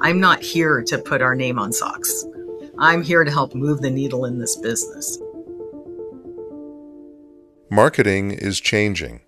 I'm not here to put our name on socks. I'm here to help move the needle in this business. Marketing is changing.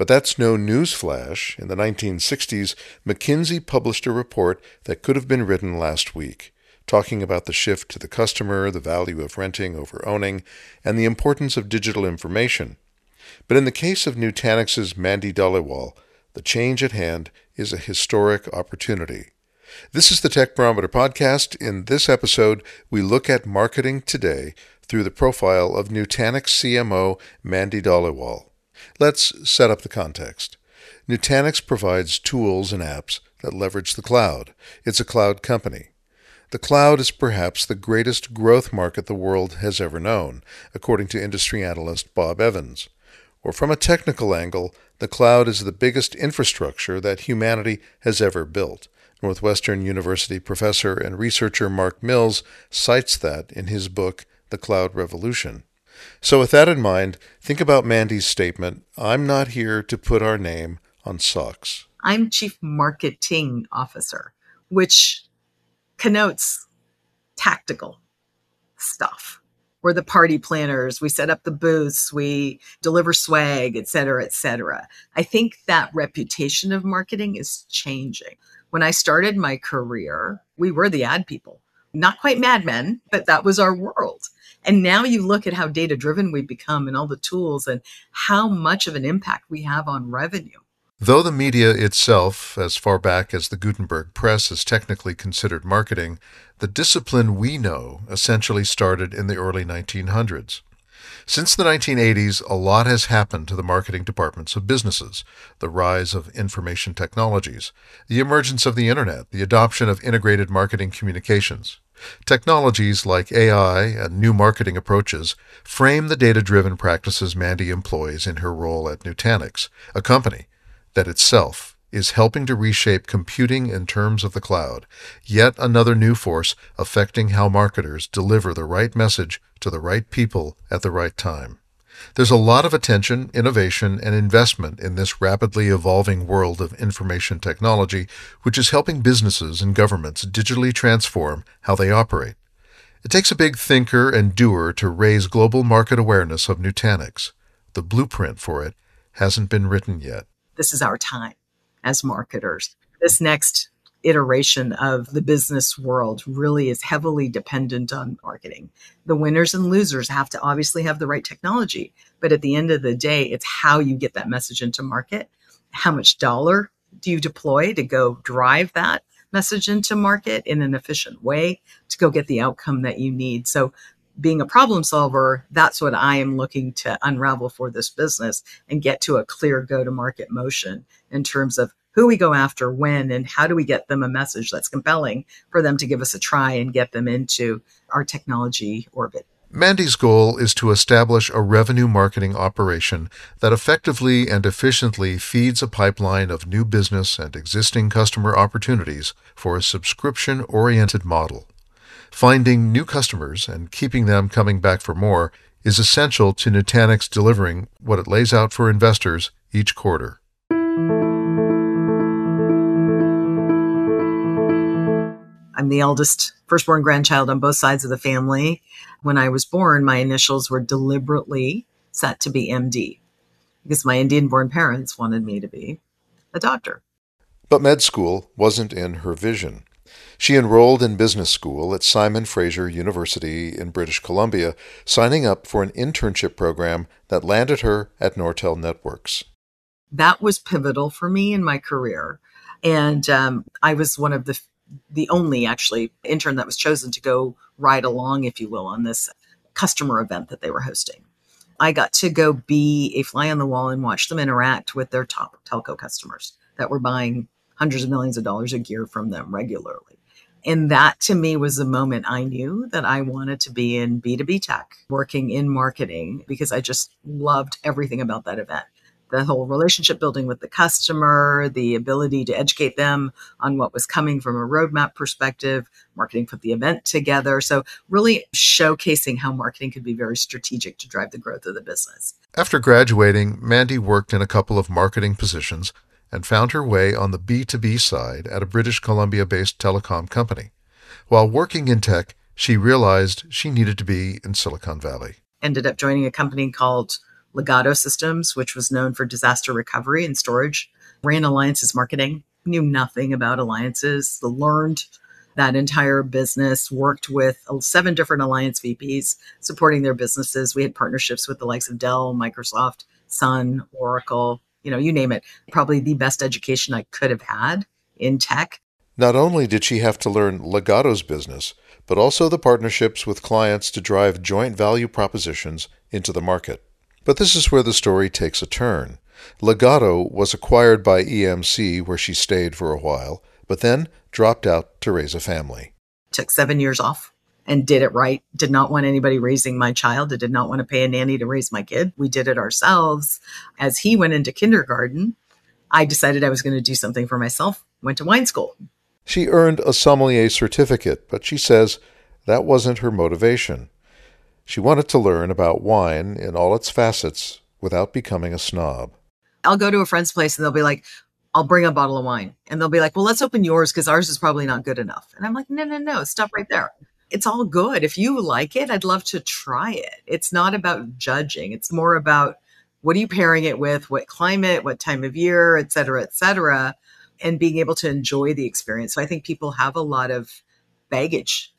But that's no newsflash. In the 1960s, McKinsey published a report that could have been written last week, talking about the shift to the customer, the value of renting over owning, and the importance of digital information. But in the case of Nutanix's Mandy Dhaliwal, the change at hand is a historic opportunity. This is the Tech Barometer podcast. In this episode, we look at marketing today through the profile of Nutanix CMO Mandy Dhaliwal. Let's set up the context. Nutanix provides tools and apps that leverage the cloud. It's a cloud company. The cloud is perhaps the greatest growth market the world has ever known, according to industry analyst Bob Evans. Or from a technical angle, the cloud is the biggest infrastructure that humanity has ever built. Northwestern University professor and researcher Mark Mills cites that in his book, the cloud revolution. So, with that in mind, think about Mandy's statement I'm not here to put our name on socks. I'm Chief Marketing Officer, which connotes tactical stuff. We're the party planners. We set up the booths. We deliver swag, et cetera, et cetera. I think that reputation of marketing is changing. When I started my career, we were the ad people, not quite madmen, but that was our world. And now you look at how data driven we've become and all the tools and how much of an impact we have on revenue. Though the media itself, as far back as the Gutenberg Press, is technically considered marketing, the discipline we know essentially started in the early 1900s. Since the 1980s, a lot has happened to the marketing departments of businesses the rise of information technologies, the emergence of the Internet, the adoption of integrated marketing communications. Technologies like AI and new marketing approaches frame the data driven practices Mandy employs in her role at Nutanix, a company that itself is helping to reshape computing in terms of the cloud, yet another new force affecting how marketers deliver the right message to the right people at the right time. There's a lot of attention, innovation, and investment in this rapidly evolving world of information technology, which is helping businesses and governments digitally transform how they operate. It takes a big thinker and doer to raise global market awareness of Nutanix. The blueprint for it hasn't been written yet. This is our time as marketers. This next iteration of the business world really is heavily dependent on marketing. The winners and losers have to obviously have the right technology, but at the end of the day, it's how you get that message into market. How much dollar do you deploy to go drive that message into market in an efficient way to go get the outcome that you need? So being a problem solver, that's what I am looking to unravel for this business and get to a clear go to market motion in terms of who we go after, when, and how do we get them a message that's compelling for them to give us a try and get them into our technology orbit. Mandy's goal is to establish a revenue marketing operation that effectively and efficiently feeds a pipeline of new business and existing customer opportunities for a subscription oriented model. Finding new customers and keeping them coming back for more is essential to Nutanix delivering what it lays out for investors each quarter. I'm the eldest firstborn grandchild on both sides of the family. When I was born, my initials were deliberately set to be MD because my Indian born parents wanted me to be a doctor. But med school wasn't in her vision. She enrolled in business school at Simon Fraser University in British Columbia, signing up for an internship program that landed her at Nortel Networks. That was pivotal for me in my career. And um, I was one of the the only actually intern that was chosen to go ride along, if you will, on this customer event that they were hosting. I got to go be a fly on the wall and watch them interact with their top telco customers that were buying hundreds of millions of dollars a year from them regularly. And that to me was the moment I knew that I wanted to be in B2B tech, working in marketing, because I just loved everything about that event the whole relationship building with the customer, the ability to educate them on what was coming from a roadmap perspective, marketing put the event together. So, really showcasing how marketing could be very strategic to drive the growth of the business. After graduating, Mandy worked in a couple of marketing positions and found her way on the B2B side at a British Columbia based telecom company. While working in tech, she realized she needed to be in Silicon Valley. Ended up joining a company called Legato Systems, which was known for disaster recovery and storage. Ran alliances marketing, knew nothing about alliances, learned that entire business, worked with seven different alliance VPs supporting their businesses. We had partnerships with the likes of Dell, Microsoft, Sun, Oracle, you know, you name it. Probably the best education I could have had in tech. Not only did she have to learn Legato's business, but also the partnerships with clients to drive joint value propositions into the market. But this is where the story takes a turn. Legato was acquired by EMC, where she stayed for a while, but then dropped out to raise a family. Took seven years off and did it right. Did not want anybody raising my child. I did not want to pay a nanny to raise my kid. We did it ourselves. As he went into kindergarten, I decided I was going to do something for myself. Went to wine school. She earned a sommelier certificate, but she says that wasn't her motivation. She wanted to learn about wine in all its facets without becoming a snob. I'll go to a friend's place and they'll be like, I'll bring a bottle of wine. And they'll be like, well, let's open yours because ours is probably not good enough. And I'm like, no, no, no, stop right there. It's all good. If you like it, I'd love to try it. It's not about judging. It's more about what are you pairing it with, what climate, what time of year, et cetera, et cetera, and being able to enjoy the experience. So I think people have a lot of baggage.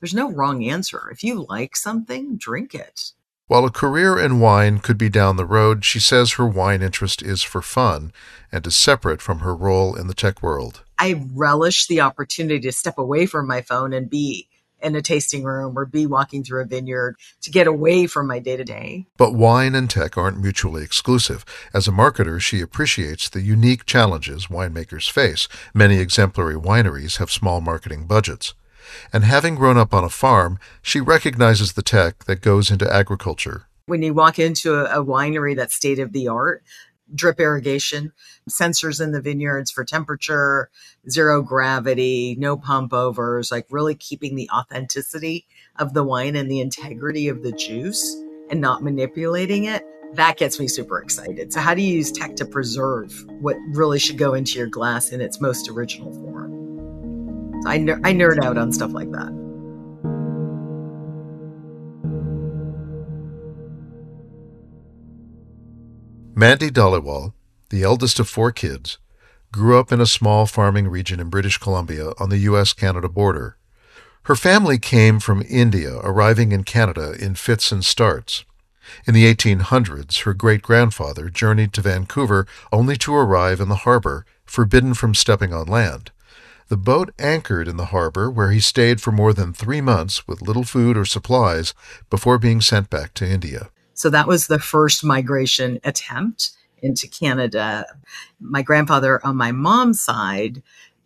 There's no wrong answer. If you like something, drink it. While a career in wine could be down the road, she says her wine interest is for fun and is separate from her role in the tech world. I relish the opportunity to step away from my phone and be in a tasting room or be walking through a vineyard to get away from my day to day. But wine and tech aren't mutually exclusive. As a marketer, she appreciates the unique challenges winemakers face. Many exemplary wineries have small marketing budgets and having grown up on a farm, she recognizes the tech that goes into agriculture. When you walk into a, a winery that's state of the art, drip irrigation, sensors in the vineyards for temperature, zero gravity, no pump overs, like really keeping the authenticity of the wine and the integrity of the juice and not manipulating it. That gets me super excited. So, how do you use tech to preserve what really should go into your glass in its most original form? I, ner- I nerd out on stuff like that. Mandy Dhaliwal, the eldest of four kids, grew up in a small farming region in British Columbia on the U.S. Canada border. Her family came from India, arriving in Canada in fits and starts. In the 1800s, her great grandfather journeyed to Vancouver only to arrive in the harbor, forbidden from stepping on land. The boat anchored in the harbor, where he stayed for more than three months with little food or supplies before being sent back to India. So that was the first migration attempt into Canada. My grandfather on my mom's side,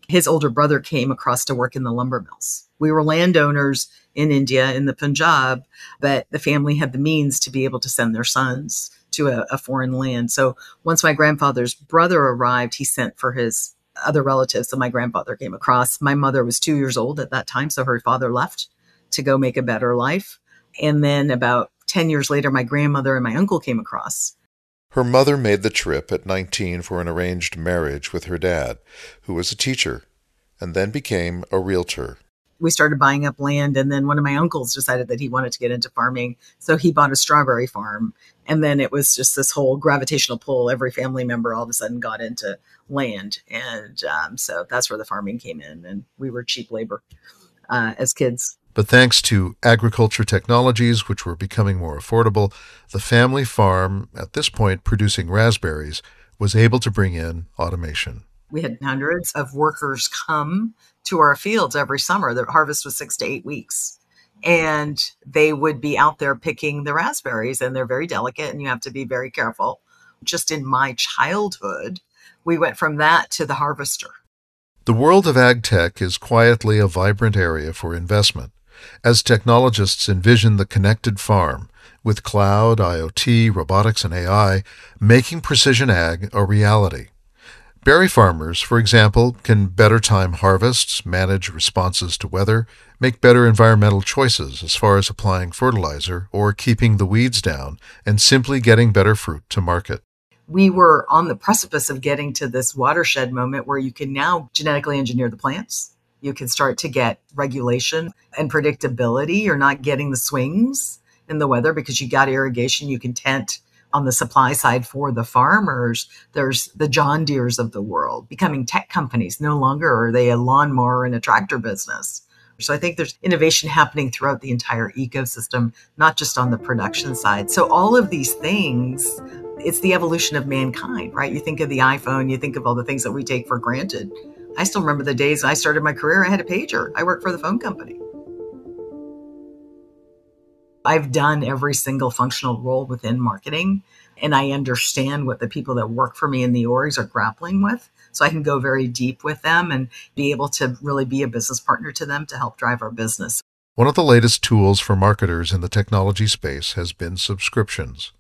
his older brother came across to work in the lumber mills. We were landowners in India, in the Punjab, but the family had the means to be able to send their sons to a, a foreign land. So once my grandfather's brother arrived, he sent for his other relatives that my grandfather came across. My mother was two years old at that time, so her father left to go make a better life. And then about 10 years later, my grandmother and my uncle came across. Her mother made the trip at 19 for an arranged marriage with her dad, who was a teacher, and then became a realtor. We started buying up land, and then one of my uncles decided that he wanted to get into farming. So he bought a strawberry farm. And then it was just this whole gravitational pull. Every family member all of a sudden got into land. And um, so that's where the farming came in. And we were cheap labor uh, as kids. But thanks to agriculture technologies, which were becoming more affordable, the family farm, at this point producing raspberries, was able to bring in automation. We had hundreds of workers come to our fields every summer. The harvest was six to eight weeks. And they would be out there picking the raspberries, and they're very delicate, and you have to be very careful. Just in my childhood, we went from that to the harvester. The world of ag tech is quietly a vibrant area for investment. As technologists envision the connected farm, with cloud, IoT, robotics, and AI, making precision ag a reality. Berry farmers, for example, can better time harvests, manage responses to weather, make better environmental choices as far as applying fertilizer or keeping the weeds down, and simply getting better fruit to market we were on the precipice of getting to this watershed moment where you can now genetically engineer the plants. You can start to get regulation and predictability. You're not getting the swings in the weather because you got irrigation. You can tent on the supply side for the farmers. There's the John Deeres of the world becoming tech companies. No longer are they a lawnmower and a tractor business. So I think there's innovation happening throughout the entire ecosystem, not just on the production side. So all of these things, it's the evolution of mankind, right? You think of the iPhone, you think of all the things that we take for granted. I still remember the days I started my career, I had a pager. I worked for the phone company. I've done every single functional role within marketing, and I understand what the people that work for me in the orgs are grappling with. So I can go very deep with them and be able to really be a business partner to them to help drive our business. One of the latest tools for marketers in the technology space has been subscriptions.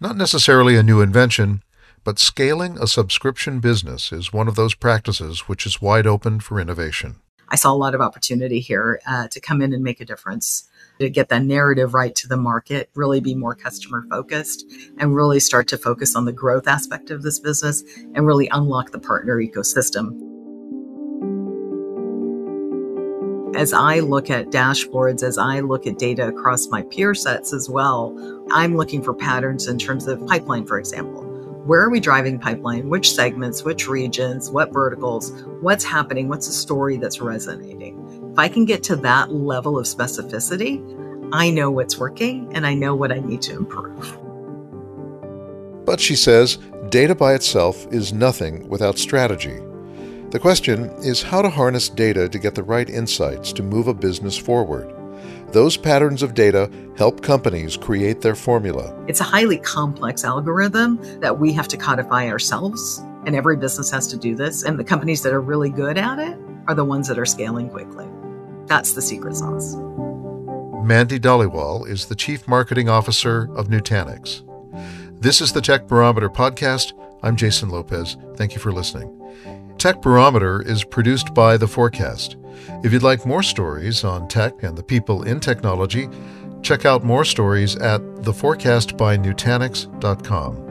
Not necessarily a new invention, but scaling a subscription business is one of those practices which is wide open for innovation. I saw a lot of opportunity here uh, to come in and make a difference, to get that narrative right to the market, really be more customer focused, and really start to focus on the growth aspect of this business and really unlock the partner ecosystem. As I look at dashboards, as I look at data across my peer sets as well, I'm looking for patterns in terms of pipeline, for example where are we driving pipeline? Which segments, which regions, what verticals, what's happening? What's the story that's resonating? If I can get to that level of specificity, I know what's working and I know what I need to improve. But she says data by itself is nothing without strategy. The question is how to harness data to get the right insights to move a business forward. Those patterns of data help companies create their formula. It's a highly complex algorithm that we have to codify ourselves, and every business has to do this. And the companies that are really good at it are the ones that are scaling quickly. That's the secret sauce. Mandy Dhaliwal is the Chief Marketing Officer of Nutanix. This is the Tech Barometer podcast. I'm Jason Lopez. Thank you for listening. Tech Barometer is produced by The Forecast. If you'd like more stories on tech and the people in technology, check out more stories at theforecastbynutanix.com.